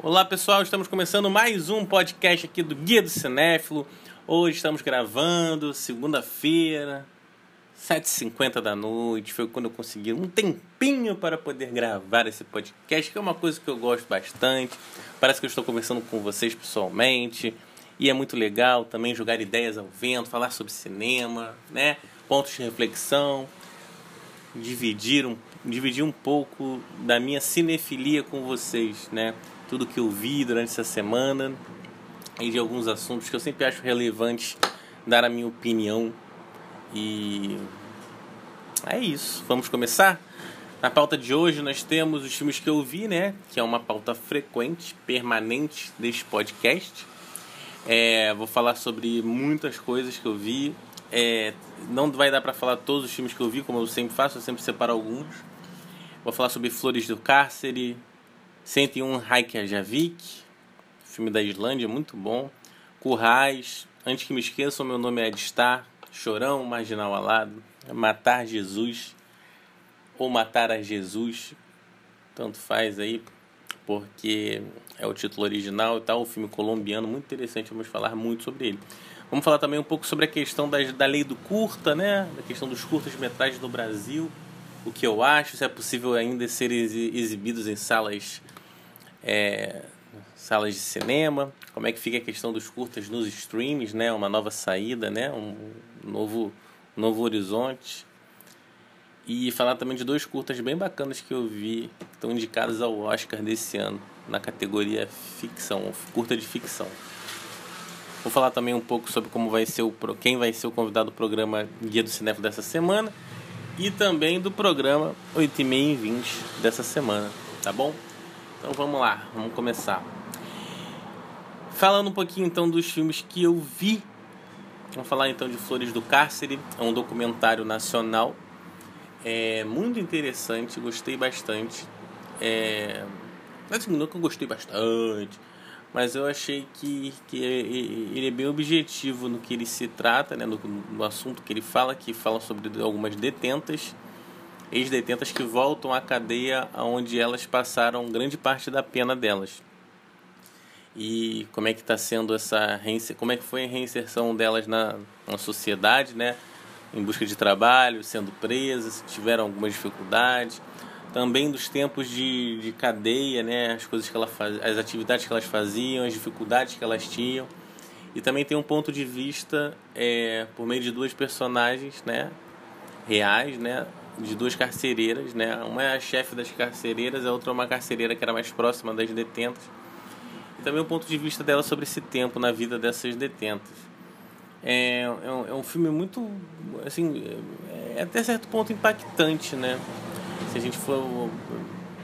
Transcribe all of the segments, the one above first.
Olá pessoal, estamos começando mais um podcast aqui do Guia do Cinéfilo. Hoje estamos gravando, segunda-feira, 7h50 da noite. Foi quando eu consegui um tempinho para poder gravar esse podcast, que é uma coisa que eu gosto bastante. Parece que eu estou conversando com vocês pessoalmente. E é muito legal também jogar ideias ao vento, falar sobre cinema, né? Pontos de reflexão, dividir um, dividir um pouco da minha cinefilia com vocês, né? Tudo que eu vi durante essa semana e de alguns assuntos que eu sempre acho relevante dar a minha opinião. E é isso. Vamos começar? Na pauta de hoje nós temos os filmes que eu vi, né? Que é uma pauta frequente, permanente deste podcast. É, vou falar sobre muitas coisas que eu vi. É, não vai dar para falar todos os filmes que eu vi, como eu sempre faço, eu sempre separo alguns. Vou falar sobre Flores do Cárcere, 101 Reykjavik, filme da Islândia, muito bom. Currais, Antes que me esqueçam, meu nome é Edstar, Chorão, Marginal Alado, Matar Jesus ou Matar a Jesus, tanto faz aí, porque é o título original e tal, o filme colombiano, muito interessante, vamos falar muito sobre ele. Vamos falar também um pouco sobre a questão da, lei do curta, né? Da questão dos curtas metragens no Brasil, o que eu acho, se é possível ainda ser exibidos em salas é, salas de cinema, como é que fica a questão dos curtas nos streams, né? Uma nova saída, né? Um novo, novo horizonte. E falar também de dois curtas bem bacanas que eu vi, que estão indicados ao Oscar desse ano, na categoria ficção, curta de ficção. Vou falar também um pouco sobre como vai ser o quem vai ser o convidado do programa Guia do Cinema dessa semana e também do programa 8 e meia em 20 dessa semana, tá bom? Então vamos lá, vamos começar. Falando um pouquinho então dos filmes que eu vi. Vamos falar então de Flores do Cárcere, é um documentário nacional. É muito interessante, gostei bastante. É, assim, que eu gostei bastante, mas eu achei que, que ele é bem objetivo no que ele se trata, né, no, no assunto que ele fala, que fala sobre algumas detentas ex-detentas que voltam à cadeia onde elas passaram grande parte da pena delas. E como é que está sendo essa como é que foi a reinserção delas na, na sociedade, né? Em busca de trabalho, sendo presas, tiveram algumas dificuldades. Também dos tempos de, de cadeia, né? As coisas que ela faz, as atividades que elas faziam, as dificuldades que elas tinham. E também tem um ponto de vista é, por meio de duas personagens, né? Reais, né? De duas carcereiras, né? Uma é a chefe das carcereiras, a outra é uma carcereira que era mais próxima das detentas. E também o ponto de vista dela sobre esse tempo na vida dessas detentas. É, é, um, é um filme muito, assim, é até certo ponto impactante, né? Se a gente for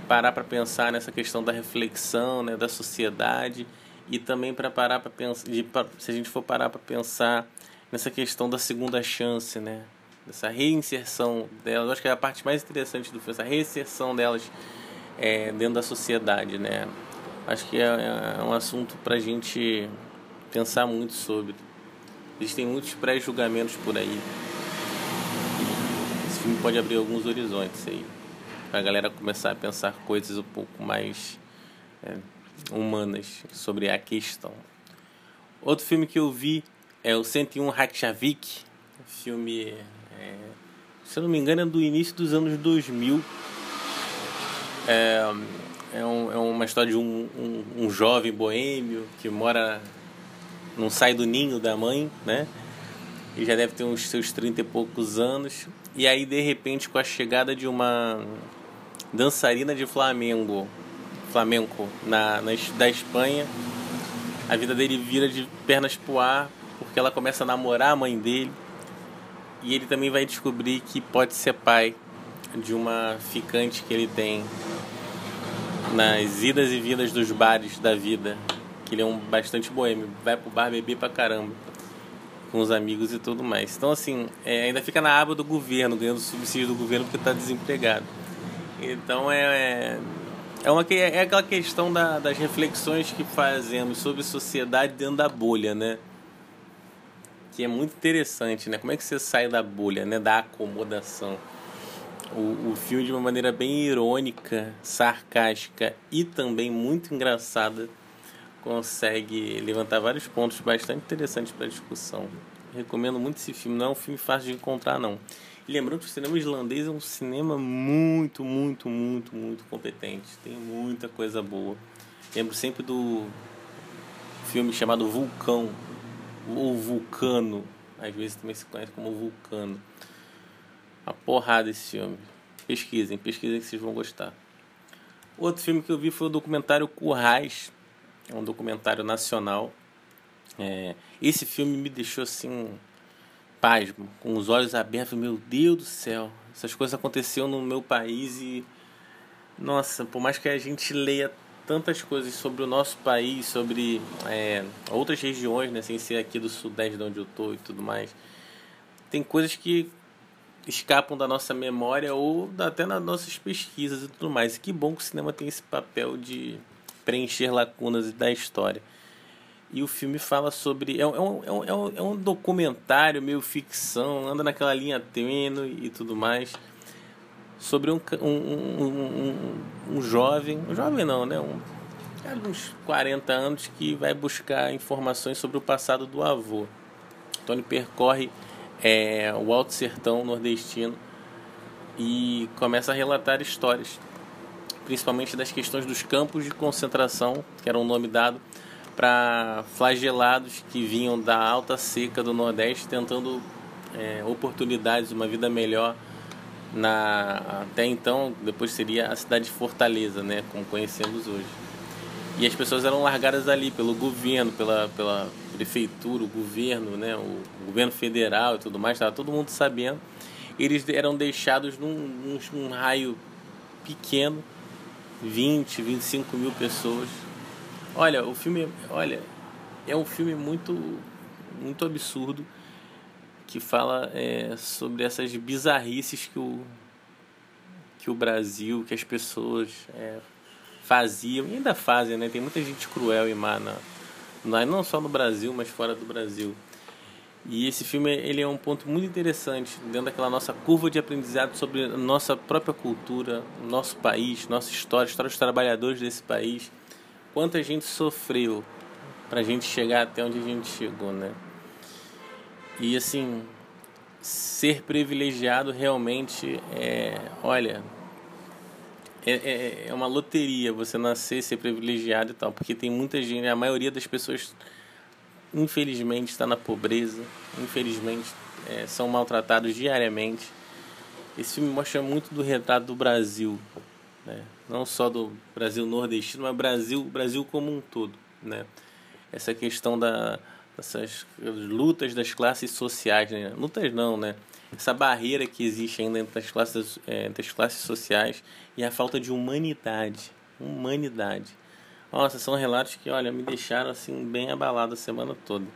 parar para pensar nessa questão da reflexão, né, da sociedade e também para parar para pensar, de, se a gente for parar para pensar nessa questão da segunda chance, né? Dessa reinserção delas. acho que é a parte mais interessante do filme, essa reinserção delas é, dentro da sociedade, né? Acho que é, é um assunto para a gente pensar muito sobre. Existem muitos pré-julgamentos por aí. Esse filme pode abrir alguns horizontes aí. Para a galera começar a pensar coisas um pouco mais é, humanas sobre a questão. Outro filme que eu vi é o 101 Reykjavik, filme é, se eu não me engano, é do início dos anos 2000. É, é, um, é uma história de um, um, um, jovem boêmio que mora. não sai do ninho da mãe, né? E já deve ter uns seus 30 e poucos anos. E aí, de repente, com a chegada de uma dançarina de Flamengo, flamenco na, na, da Espanha, a vida dele vira de pernas pro ar, porque ela começa a namorar a mãe dele e ele também vai descobrir que pode ser pai de uma ficante que ele tem nas idas e vindas dos bares da vida. Que ele é um bastante boêmio, vai pro bar beber pra caramba com os amigos e tudo mais. Então, assim, é, ainda fica na aba do governo, ganhando subsídio do governo porque está desempregado. Então, é, é, é, uma, é aquela questão da, das reflexões que fazemos sobre sociedade dentro da bolha, né? Que é muito interessante, né? Como é que você sai da bolha, né? Da acomodação. o, o filme de uma maneira bem irônica, sarcástica e também muito engraçada consegue levantar vários pontos bastante interessantes para discussão. Recomendo muito esse filme, não é um filme fácil de encontrar não. E lembrando que o cinema islandês é um cinema muito, muito, muito, muito competente. Tem muita coisa boa. Lembro sempre do filme chamado Vulcão, ou Vulcano, às vezes também se conhece como Vulcano. A porrada esse filme. Pesquisem, pesquisem que vocês vão gostar. Outro filme que eu vi foi o documentário Currais, é um documentário nacional. É, esse filme me deixou assim, pasmo, com os olhos abertos. Meu Deus do céu, essas coisas aconteceram no meu país e, nossa, por mais que a gente leia tantas coisas sobre o nosso país, sobre é, outras regiões, né, sem ser aqui do sudeste de onde eu tô e tudo mais, tem coisas que escapam da nossa memória ou até nas nossas pesquisas e tudo mais. E que bom que o cinema tem esse papel de preencher lacunas da história. E o filme fala sobre. É um, é um, é um, é um documentário meio ficção, anda naquela linha tênue e tudo mais. Sobre um, um, um, um, jovem. Um jovem não, né? Um, uns 40 anos que vai buscar informações sobre o passado do avô. Tony percorre é, o Alto Sertão nordestino e começa a relatar histórias principalmente das questões dos campos de concentração, que era um nome dado para flagelados que vinham da alta seca do Nordeste tentando é, oportunidades, uma vida melhor na até então, depois seria a cidade de Fortaleza, né, como conhecemos hoje. E as pessoas eram largadas ali pelo governo, pela, pela prefeitura, o governo, né, o governo federal e tudo mais, estava todo mundo sabendo. Eles eram deixados num, num, num raio pequeno 20, 25 mil pessoas. Olha, o filme, olha, é um filme muito, muito absurdo que fala é, sobre essas bizarrices que o, que o Brasil, que as pessoas é, faziam e ainda fazem, né? Tem muita gente cruel e má, na, não só no Brasil, mas fora do Brasil. E esse filme ele é um ponto muito interessante dentro daquela nossa curva de aprendizado sobre nossa própria cultura, nosso país, nossa história, história dos trabalhadores desse país. Quanta gente sofreu para a gente chegar até onde a gente chegou, né? E assim, ser privilegiado realmente é, olha, é, é, é uma loteria você nascer, ser privilegiado e tal, porque tem muita gente, a maioria das pessoas infelizmente está na pobreza, infelizmente é, são maltratados diariamente. Esse filme mostra muito do retrato do Brasil, né? não só do Brasil nordestino, mas Brasil, Brasil como um todo, né? Essa questão da, dessas lutas das classes sociais, né? lutas não, né? Essa barreira que existe ainda entre as classes, é, entre as classes sociais e a falta de humanidade, humanidade. Nossa, são relatos que, olha, me deixaram assim bem abalado a semana toda.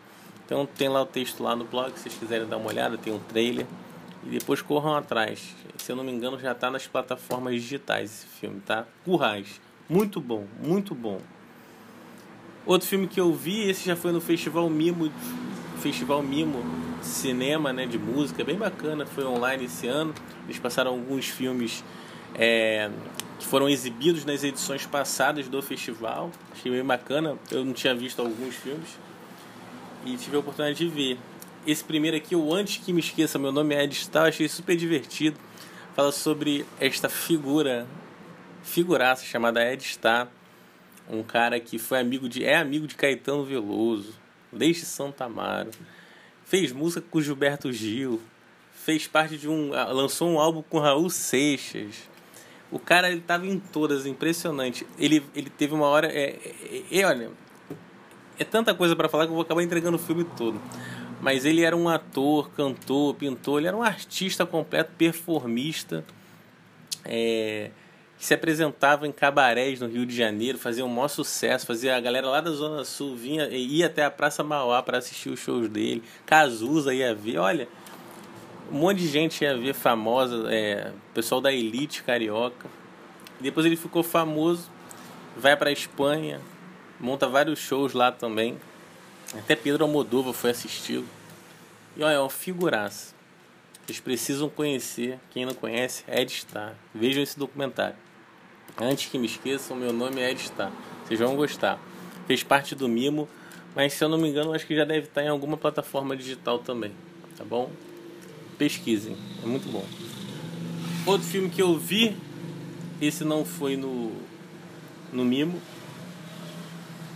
Então tem lá o texto lá no blog, se vocês quiserem dar uma olhada, tem um trailer. E depois corram atrás. Se eu não me engano, já está nas plataformas digitais esse filme, tá? Currais. Muito bom, muito bom. Outro filme que eu vi, esse já foi no Festival Mimo, Festival Mimo Cinema, né, de música, bem bacana, foi online esse ano. Eles passaram alguns filmes é, que foram exibidos nas edições passadas do festival. Achei bem bacana. Eu não tinha visto alguns filmes e tive a oportunidade de ver. Esse primeiro aqui, o Antes Que Me Esqueça, meu nome é Ed Star, achei super divertido. Fala sobre esta figura, figuraça chamada Ed Star, um cara que foi amigo de, é amigo de Caetano Veloso, desde Santa Amaro. Fez música com Gilberto Gil, fez parte de um. lançou um álbum com Raul Seixas o cara, ele tava em todas, impressionante. Ele, ele teve uma hora. É, é, é olha, é tanta coisa para falar que eu vou acabar entregando o filme todo. Mas ele era um ator, cantor, pintor, ele era um artista completo, performista, é, que se apresentava em cabarés no Rio de Janeiro, fazia um maior sucesso, fazia a galera lá da Zona Sul vinha ia até a Praça Mauá para assistir os shows dele, Cazuza ia ver, olha, um monte de gente ia ver famosa, é, pessoal da elite carioca. Depois ele ficou famoso, vai para Espanha, monta vários shows lá também. Até Pedro Almodóvar foi assisti-lo. E olha, é uma figuraça. Vocês precisam conhecer. Quem não conhece, Ed Star. Vejam esse documentário. Antes que me esqueçam, meu nome é Ed Star. Vocês vão gostar. Fez parte do Mimo, mas se eu não me engano, acho que já deve estar em alguma plataforma digital também. Tá bom? Pesquisem, é muito bom. Outro filme que eu vi, esse não foi no, no Mimo.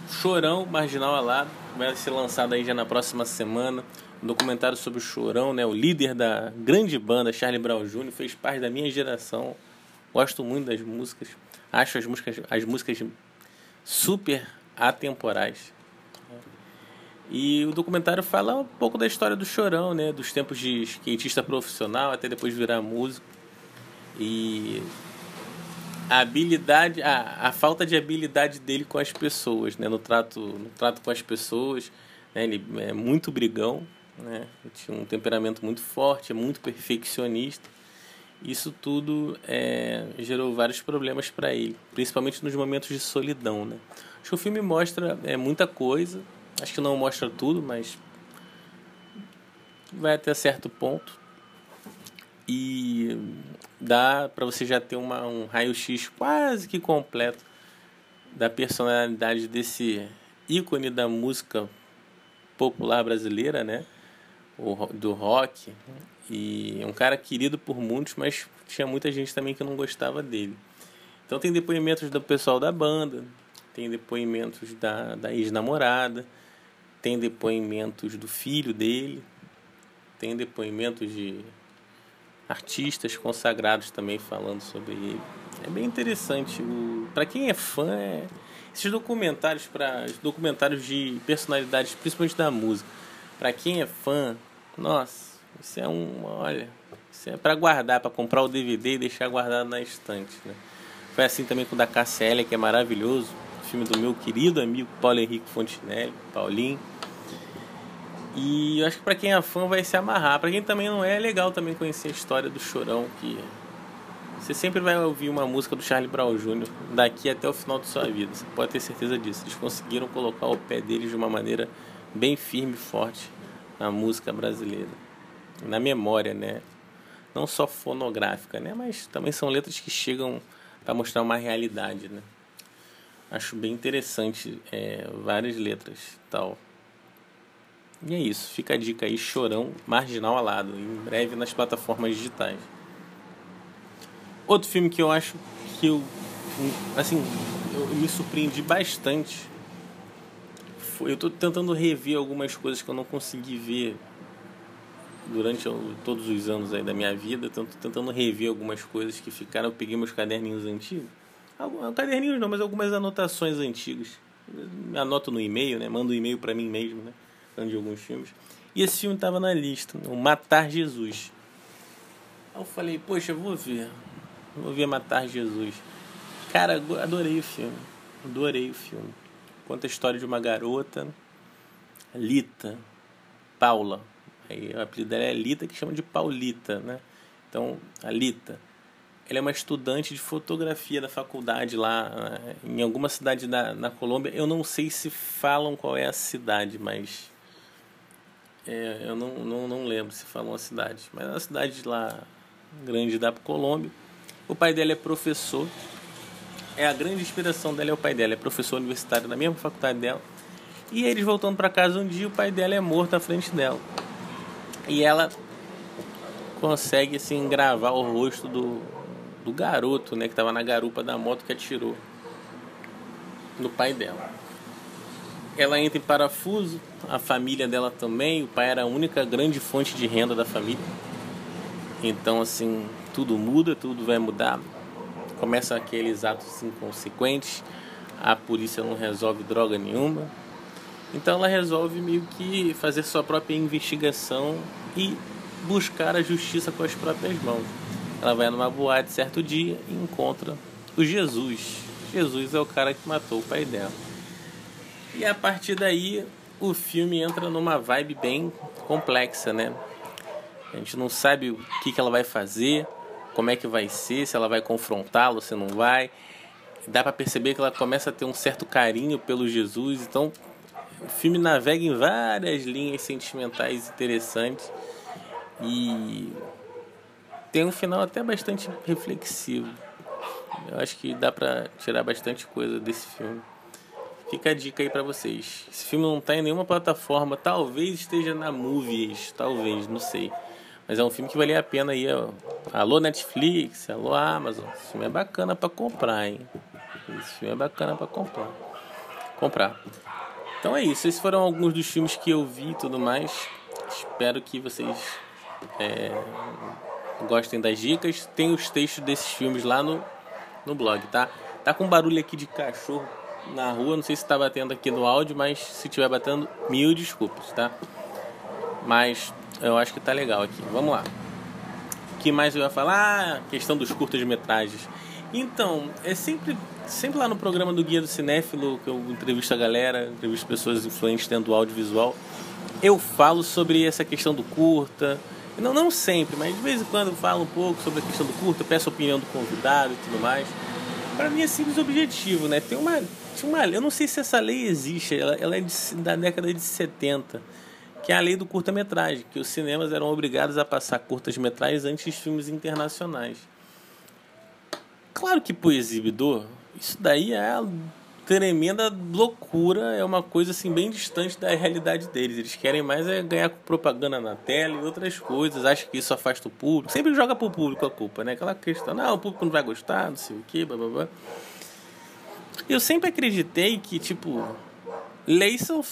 Chorão, Marginal Alado, vai ser lançado aí já na próxima semana um documentário sobre o Chorão, né? O líder da grande banda Charlie Brown Jr. fez parte da minha geração. Gosto muito das músicas. Acho as músicas, as músicas super atemporais. E o documentário fala um pouco da história do Chorão, né? Dos tempos de skatista profissional até depois virar músico. E a habilidade, a, a falta de habilidade dele com as pessoas, né? No trato, no trato com as pessoas. Né? Ele é muito brigão, né? Tinha um temperamento muito forte, é muito perfeccionista. Isso tudo é, gerou vários problemas para ele, principalmente nos momentos de solidão, né? Acho que o filme mostra é, muita coisa, acho que não mostra tudo, mas vai até certo ponto e dá para você já ter uma, um raio-x quase que completo da personalidade desse ícone da música popular brasileira, né? o, do rock. E um cara querido por muitos, mas tinha muita gente também que não gostava dele. Então tem depoimentos do pessoal da banda, tem depoimentos da, da ex-namorada, tem depoimentos do filho dele, tem depoimentos de artistas consagrados também falando sobre ele. É bem interessante. Para quem é fã, é... esses documentários para documentários de personalidades, principalmente da música. Para quem é fã, nossa, isso é um, olha, isso é para guardar, para comprar o DVD e deixar guardado na estante, né? Foi assim também com o da KCL, que é maravilhoso, filme do meu querido amigo Paulo Henrique Fontinelli, Paulinho. E eu acho que para quem é fã vai se amarrar. Para quem também não é, é legal também conhecer a história do Chorão, que você sempre vai ouvir uma música do Charlie Brown Jr. daqui até o final de sua vida. Você pode ter certeza disso. Eles conseguiram colocar o pé deles de uma maneira bem firme e forte na música brasileira, na memória, né? Não só fonográfica, né? Mas também são letras que chegam para mostrar uma realidade, né? Acho bem interessante é, várias letras tal. E é isso, fica a dica aí, Chorão Marginal Alado, em breve nas plataformas digitais. Outro filme que eu acho que eu, assim, eu me surpreendi bastante eu estou tentando rever algumas coisas que eu não consegui ver durante todos os anos aí da minha vida. Estou tentando rever algumas coisas que ficaram. Eu peguei meus caderninhos antigos. Caderninhos não, mas algumas anotações antigas. Anoto no e-mail, né? Mando um e-mail para mim mesmo, né? Falando de alguns filmes. E esse filme estava na lista, o Matar Jesus. Aí eu falei, poxa, eu vou ver. Vou ver Matar Jesus. Cara, adorei o filme. Adorei o filme. Conta a história de uma garota, Lita, Paula. Aí, o apelido dela é Lita, que chama de Paulita, né? Então, a Lita. Ela é uma estudante de fotografia da faculdade lá né? em alguma cidade da, na Colômbia. Eu não sei se falam qual é a cidade, mas é, eu não, não, não lembro se falam a cidade. Mas é uma cidade lá grande da Colômbia. O pai dela é professor é a grande inspiração dela é o pai dela, é professor universitário na mesma faculdade dela. E eles voltando para casa um dia, o pai dela é morto à frente dela. E ela consegue assim gravar o rosto do, do garoto, né, que estava na garupa da moto que atirou no pai dela. Ela entra em parafuso, a família dela também, o pai era a única grande fonte de renda da família. Então assim, tudo muda, tudo vai mudar começam aqueles atos inconsequentes, a polícia não resolve droga nenhuma. Então ela resolve meio que fazer sua própria investigação e buscar a justiça com as próprias mãos. Ela vai numa boate certo dia e encontra o Jesus. Jesus é o cara que matou o pai dela. E a partir daí o filme entra numa vibe bem complexa, né? A gente não sabe o que, que ela vai fazer, como é que vai ser, se ela vai confrontá-lo, se não vai. Dá para perceber que ela começa a ter um certo carinho pelo Jesus, então o filme navega em várias linhas sentimentais interessantes e tem um final até bastante reflexivo. Eu acho que dá pra tirar bastante coisa desse filme. Fica a dica aí pra vocês. Esse filme não tá em nenhuma plataforma, talvez esteja na Movies, talvez, não sei. Mas é um filme que valia a pena aí, ó. Alô Netflix, alô Amazon. Esse filme é bacana para comprar, hein? Esse filme é bacana para comprar. Comprar. Então é isso. Esses foram alguns dos filmes que eu vi e tudo mais. Espero que vocês é, gostem das dicas. Tem os textos desses filmes lá no, no blog, tá? Tá com barulho aqui de cachorro na rua. Não sei se tá batendo aqui no áudio, mas se tiver batendo, mil desculpas, tá? Mas eu acho que tá legal aqui. Vamos lá. O que mais eu ia falar? Ah, questão dos curtas-metragens. Então, é sempre, sempre lá no programa do Guia do Cinéfilo, que eu entrevisto a galera, entrevisto pessoas influentes dentro do audiovisual, eu falo sobre essa questão do curta. Não, não sempre, mas de vez em quando eu falo um pouco sobre a questão do curta, peço a opinião do convidado e tudo mais. Para mim é simples objetivo, né? Tem uma, tem uma. Eu não sei se essa lei existe, ela, ela é de, da década de 70 que é a lei do curta-metragem, que os cinemas eram obrigados a passar curtas-metragens antes dos filmes internacionais. Claro que para o exibidor, isso daí é tremenda loucura, é uma coisa assim bem distante da realidade deles. Eles querem mais é ganhar propaganda na tela e outras coisas, acham que isso afasta o público. Sempre joga para o público a culpa, né? Aquela questão, não, o público não vai gostar, não sei o que, blá blá blá. Eu sempre acreditei que, tipo, leis são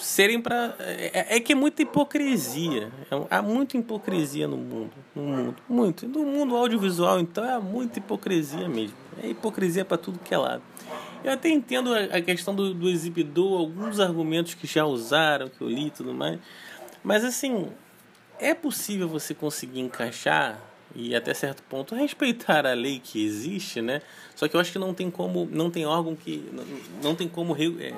serem para é, é, que é muita hipocrisia. É, há muita hipocrisia no mundo no mundo muito. No mundo audiovisual então é muita hipocrisia mesmo. É hipocrisia para tudo que é lado. Eu até entendo a, a questão do, do, exibidor alguns argumentos que já usaram que eu li e tudo mais. Mas assim é possível você conseguir encaixar e até certo ponto respeitar a lei que existe né? Só que eu acho que não tem como não tem órgão que não, não tem como é,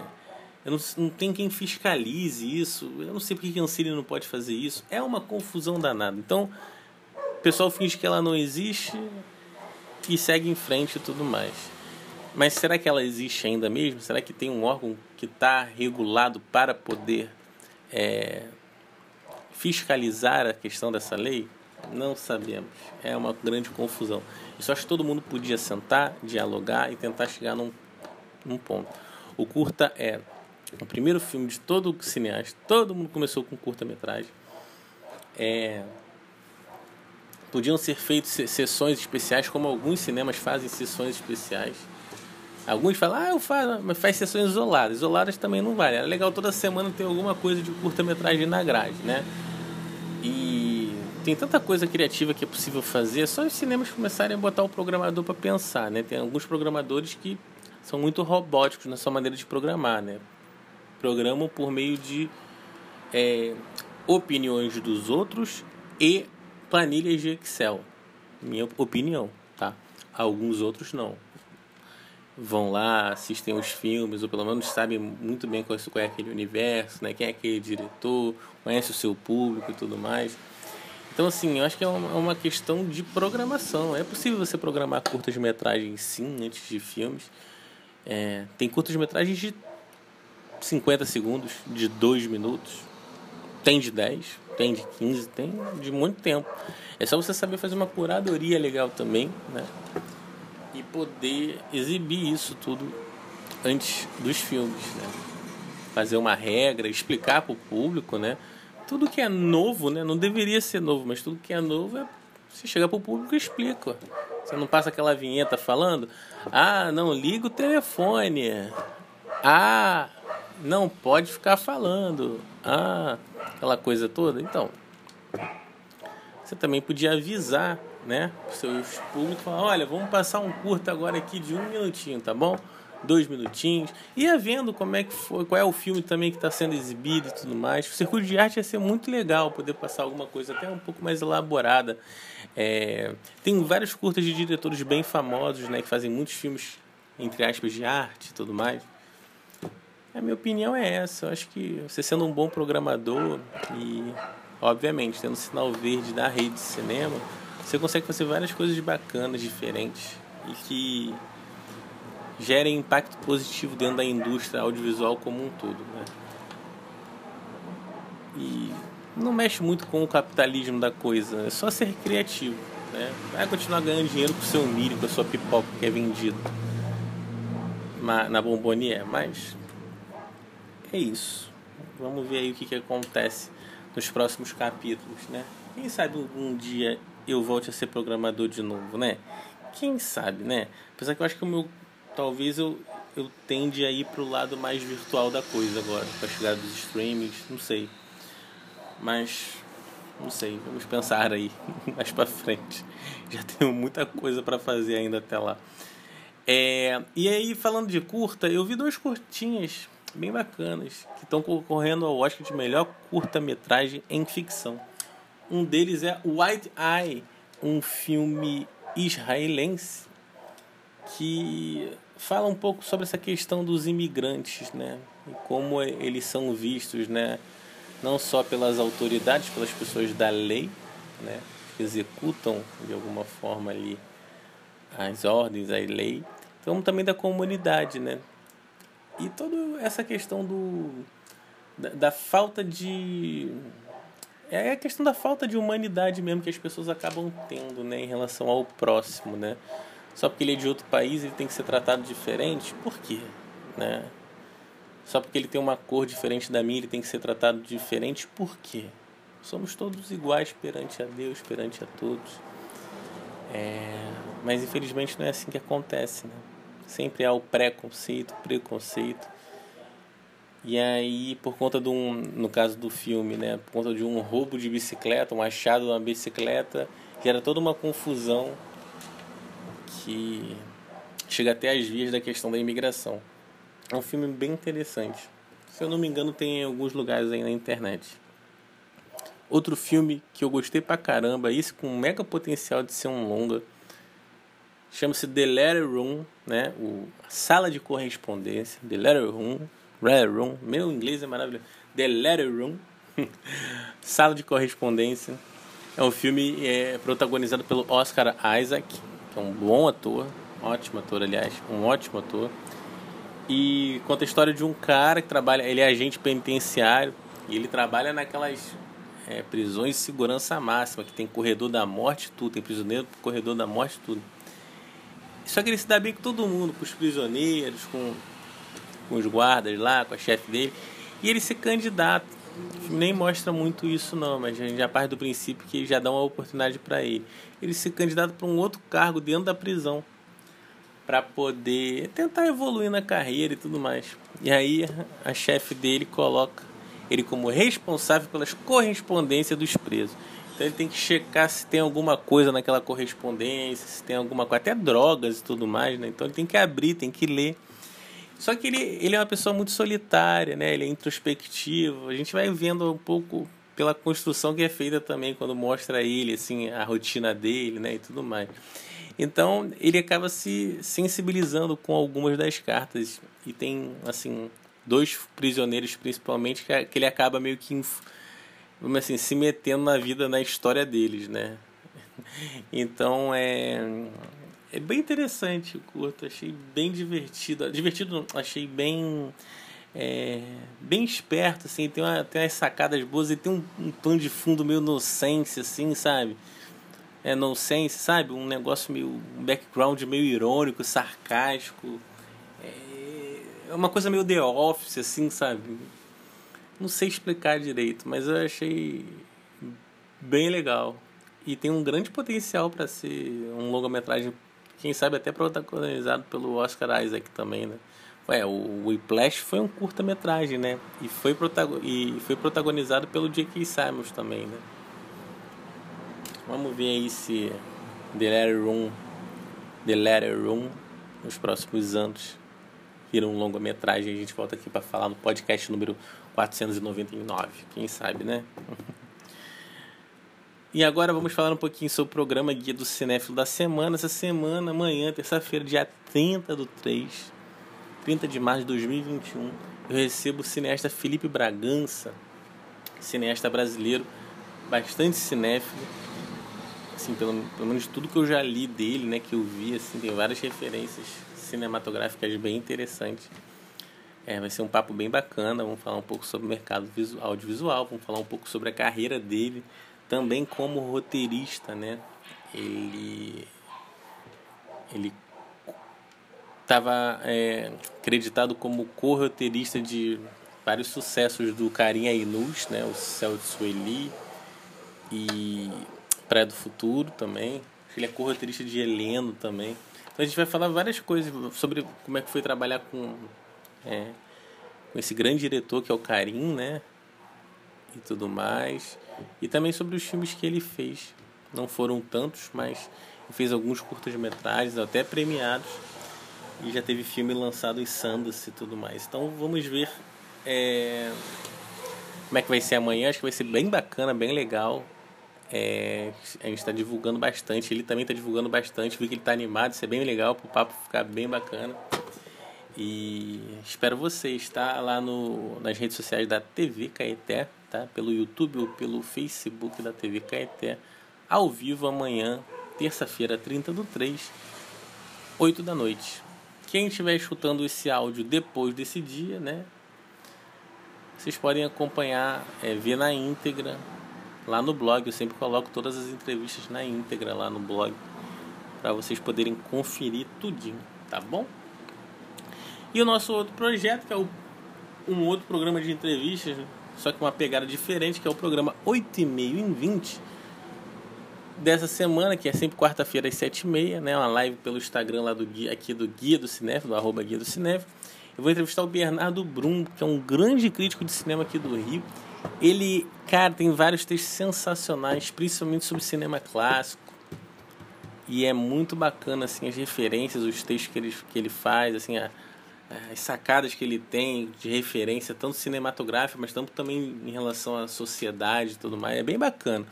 eu não, não tem quem fiscalize isso. Eu não sei porque que a Ancine não pode fazer isso. É uma confusão danada. Então, o pessoal finge que ela não existe e segue em frente e tudo mais. Mas será que ela existe ainda mesmo? Será que tem um órgão que está regulado para poder é, fiscalizar a questão dessa lei? Não sabemos. É uma grande confusão. Isso acho que todo mundo podia sentar, dialogar e tentar chegar num, num ponto. O curta é o primeiro filme de todo cineasta. Todo mundo começou com curta-metragem. É, podiam ser feitas sessões especiais, como alguns cinemas fazem sessões especiais. Alguns falam, ah, eu faço, mas faz sessões isoladas. Isoladas também não vale. É legal toda semana ter alguma coisa de curta-metragem na grade, né? E tem tanta coisa criativa que é possível fazer, é só os cinemas começarem a botar o programador para pensar, né? Tem alguns programadores que são muito robóticos na sua maneira de programar, né? Programam por meio de é, opiniões dos outros e planilhas de Excel. Minha opinião, tá? Alguns outros não. Vão lá, assistem os filmes, ou pelo menos sabem muito bem qual é aquele universo, né? quem é aquele diretor, conhece o seu público e tudo mais. Então, assim, eu acho que é uma, questão de programação. É possível você programar curtas-metragens, sim, antes de filmes. É, tem curtas-metragens de 50 segundos, de 2 minutos. Tem de 10, tem de 15, tem de muito tempo. É só você saber fazer uma curadoria legal também, né? E poder exibir isso tudo antes dos filmes, né? Fazer uma regra, explicar para o público, né? Tudo que é novo, né? Não deveria ser novo, mas tudo que é novo é você chega para o público e explica. Você não passa aquela vinheta falando, ah, não liga o telefone. Ah, não pode ficar falando. Ah, aquela coisa toda. Então, você também podia avisar, né? Seus públicos, falar, olha, vamos passar um curto agora aqui de um minutinho, tá bom? Dois minutinhos. Ia vendo como é que foi, qual é o filme também que está sendo exibido e tudo mais. O circuito de arte ia ser muito legal poder passar alguma coisa até um pouco mais elaborada. É, tem vários curtas de diretores bem famosos, né? Que fazem muitos filmes, entre aspas, de arte e tudo mais. A minha opinião é essa. Eu acho que você sendo um bom programador e, obviamente, tendo sinal verde da rede de cinema, você consegue fazer várias coisas bacanas, diferentes e que gerem impacto positivo dentro da indústria audiovisual como um todo. Né? E, não mexe muito com o capitalismo da coisa, é só ser criativo. Né? Vai continuar ganhando dinheiro com o seu milho, com a sua pipoca que é vendido na, na Bombonier, mas é isso. Vamos ver aí o que, que acontece nos próximos capítulos, né? Quem sabe um dia eu volte a ser programador de novo, né? Quem sabe, né? Apesar que eu acho que o meu. Talvez eu, eu tende a ir pro lado mais virtual da coisa agora, com a chegada dos streamings, não sei. Mas. Não sei, vamos pensar aí mais pra frente. Já tenho muita coisa para fazer ainda até lá. É, e aí, falando de curta, eu vi duas curtinhas bem bacanas que estão concorrendo ao Oscar de melhor curta-metragem em ficção. Um deles é White Eye, um filme israelense que fala um pouco sobre essa questão dos imigrantes, né? E como eles são vistos, né? Não só pelas autoridades, pelas pessoas da lei, né? Que executam de alguma forma ali as ordens, a lei, como também da comunidade, né? E toda essa questão do da, da falta de é a questão da falta de humanidade mesmo que as pessoas acabam tendo, né, em relação ao próximo, né? Só porque ele é de outro país ele tem que ser tratado diferente, por quê, né? Só porque ele tem uma cor diferente da minha ele tem que ser tratado diferente, por quê? Somos todos iguais perante a Deus, perante a todos. É... Mas infelizmente não é assim que acontece, né? Sempre há o preconceito, preconceito. E aí, por conta de um, no caso do filme, né, por conta de um roubo de bicicleta, um achado de uma bicicleta, gera toda uma confusão que chega até as vias da questão da imigração. É um filme bem interessante. Se eu não me engano, tem em alguns lugares aí na internet. Outro filme que eu gostei pra caramba, esse com mega potencial de ser um longa, chama-se The Letter Room, né? O, sala de correspondência, The Letter Room, Letter Room, meu inglês é maravilhoso. The Letter Room, sala de correspondência. É um filme é, protagonizado pelo Oscar Isaac, que é um bom ator, ótimo ator, aliás, um ótimo ator. E conta a história de um cara que trabalha, ele é agente penitenciário e ele trabalha naquelas é, prisões de segurança máxima, que tem corredor da morte tudo, tem prisioneiro corredor da morte tudo. Só que ele se dá bem com todo mundo, com os prisioneiros, com, com os guardas lá, com a chefe dele. E ele se candidata. Nem mostra muito isso não, mas a gente já parte do princípio que já dá uma oportunidade para ele. Ele se candidata para um outro cargo dentro da prisão para poder tentar evoluir na carreira e tudo mais. E aí a chefe dele coloca ele como responsável pelas correspondências dos presos. Então ele tem que checar se tem alguma coisa naquela correspondência, se tem alguma coisa, até drogas e tudo mais, né? Então ele tem que abrir, tem que ler. Só que ele, ele é uma pessoa muito solitária, né? Ele é introspectivo. A gente vai vendo um pouco pela construção que é feita também quando mostra ele, assim, a rotina dele, né? E tudo mais. Então ele acaba se sensibilizando com algumas das cartas e tem, assim, dois prisioneiros principalmente que, ele acaba meio que assim, se metendo na vida, na história deles, né? Então é é bem interessante o curto, achei bem divertido, divertido, achei bem é, bem esperto, assim, tem, uma, tem umas sacadas boas e tem um, um tom de fundo meio nonsense, assim, sabe? É nonsense, sabe? Um negócio meio, um background meio irônico, sarcástico, é, é uma coisa meio The Office, assim, sabe? Não sei explicar direito, mas eu achei bem legal. E tem um grande potencial para ser um longa-metragem, quem sabe até protagonizado pelo Oscar Isaac também, né? Ué, o Whiplash foi um curta-metragem, né? E foi, e foi protagonizado pelo J.K. Simons também, né? Vamos ver aí se The Letter Room, The Letter Room nos próximos anos vira um longa-metragem. A gente volta aqui para falar no podcast número 499, quem sabe, né? E agora vamos falar um pouquinho sobre o programa Guia do Cinéfilo da semana. Essa semana, amanhã, terça-feira, dia 30 do 3, 30 de março de 2021, eu recebo o cineasta Felipe Bragança, cineasta brasileiro, bastante cinéfilo. Assim, pelo, pelo menos tudo que eu já li dele, né, que eu vi, assim, tem várias referências cinematográficas bem interessantes. É, vai ser um papo bem bacana. Vamos falar um pouco sobre o mercado visual, audiovisual, vamos falar um pouco sobre a carreira dele, também como roteirista, né? Ele ele estava é, acreditado como co-roteirista de vários sucessos do Carinha Inus, né? O Céu de Sueli e Praia do Futuro também. Ele é co-roteirista de Heleno também. Então a gente vai falar várias coisas sobre como é que foi trabalhar com é, com esse grande diretor que é o Karim, né? E tudo mais. E também sobre os filmes que ele fez. Não foram tantos, mas fez alguns curtas-metragens, até premiados. E já teve filme lançado em Sundance e tudo mais. Então vamos ver é, como é que vai ser amanhã. Acho que vai ser bem bacana, bem legal. É, a gente está divulgando bastante. Ele também está divulgando bastante. Vi que ele está animado. Isso é bem legal para o papo ficar bem bacana. E espero vocês, tá? Lá no, nas redes sociais da TV Caeté, tá? Pelo YouTube ou pelo Facebook da TV Caeté, ao vivo amanhã, terça-feira, 30 do 3, 8 da noite. Quem estiver escutando esse áudio depois desse dia, né? Vocês podem acompanhar, é, ver na íntegra lá no blog. Eu sempre coloco todas as entrevistas na íntegra lá no blog para vocês poderem conferir tudinho, tá bom? E o nosso outro projeto, que é o, um outro programa de entrevistas, só que uma pegada diferente, que é o programa 8 e meio em 20 dessa semana, que é sempre quarta-feira às 7h30, né? Uma live pelo Instagram lá do guia, aqui do Guia do Cinef, do arroba Guia do Cinef. Eu vou entrevistar o Bernardo Brum, que é um grande crítico de cinema aqui do Rio. Ele, cara, tem vários textos sensacionais, principalmente sobre cinema clássico. E é muito bacana, assim, as referências, os textos que ele, que ele faz, assim, a, as sacadas que ele tem de referência, tanto cinematográfica, mas tanto também em relação à sociedade e tudo mais. É bem bacana.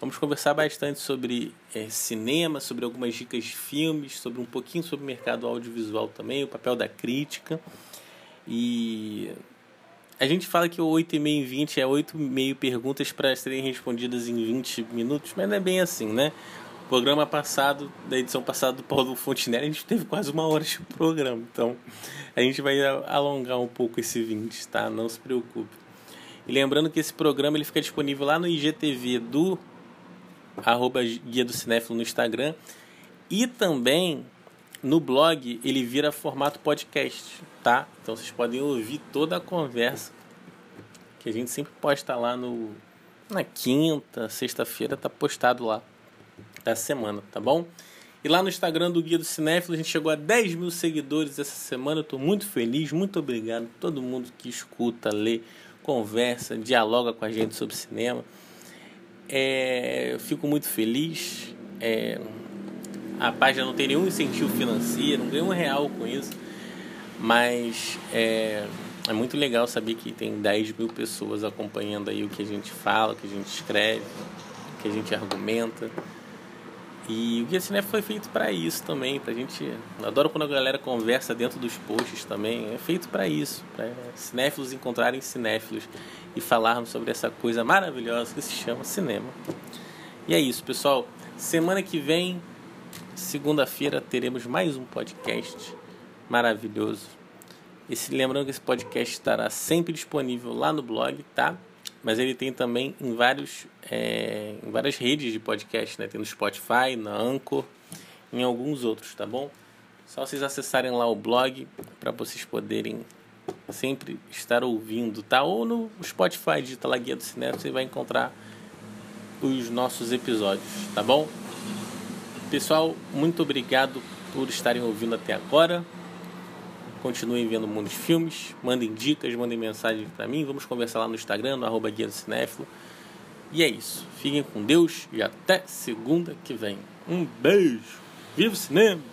Vamos conversar bastante sobre é, cinema, sobre algumas dicas de filmes, sobre um pouquinho sobre o mercado audiovisual também, o papel da crítica. E a gente fala que o 8 e meio em 20 é 8 e meio perguntas para serem respondidas em 20 minutos, mas não é bem assim, né? Programa passado, da edição passada do Paulo Fontenelle, a gente teve quase uma hora de programa. Então, a gente vai alongar um pouco esse 20, tá? Não se preocupe. E lembrando que esse programa ele fica disponível lá no IGTV do arroba Guia do Cinéfilo no Instagram. E também no blog ele vira formato podcast, tá? Então vocês podem ouvir toda a conversa que a gente sempre posta lá no na quinta, sexta-feira tá postado lá da semana, tá bom? E lá no Instagram do Guia do Cinéfilo a gente chegou a 10 mil seguidores essa semana. Eu tô muito feliz, muito obrigado a todo mundo que escuta, lê, conversa, dialoga com a gente sobre cinema. É, eu fico muito feliz. É, a página não tem nenhum incentivo financeiro, não ganha um real com isso. Mas é, é muito legal saber que tem 10 mil pessoas acompanhando aí o que a gente fala, o que a gente escreve, o que a gente argumenta. E o Guia Cinef foi feito para isso também, pra gente. Adoro quando a galera conversa dentro dos posts também. É feito para isso, para cinéfilos encontrarem cinéfilos e falarmos sobre essa coisa maravilhosa que se chama cinema. E é isso, pessoal. Semana que vem, segunda-feira, teremos mais um podcast maravilhoso. Esse, lembrando que esse podcast estará sempre disponível lá no blog, tá? Mas ele tem também em, vários, é, em várias redes de podcast, né? Tem no Spotify, na Anchor, em alguns outros, tá bom? Só vocês acessarem lá o blog para vocês poderem sempre estar ouvindo, tá? Ou no Spotify, digita lá Guia do Cinema, você vai encontrar os nossos episódios, tá bom? Pessoal, muito obrigado por estarem ouvindo até agora. Continuem vendo muitos filmes, mandem dicas, mandem mensagens para mim. Vamos conversar lá no Instagram, no arroba Guia do Cinéfilo. E é isso. Fiquem com Deus e até segunda que vem. Um beijo. Viva o cinema!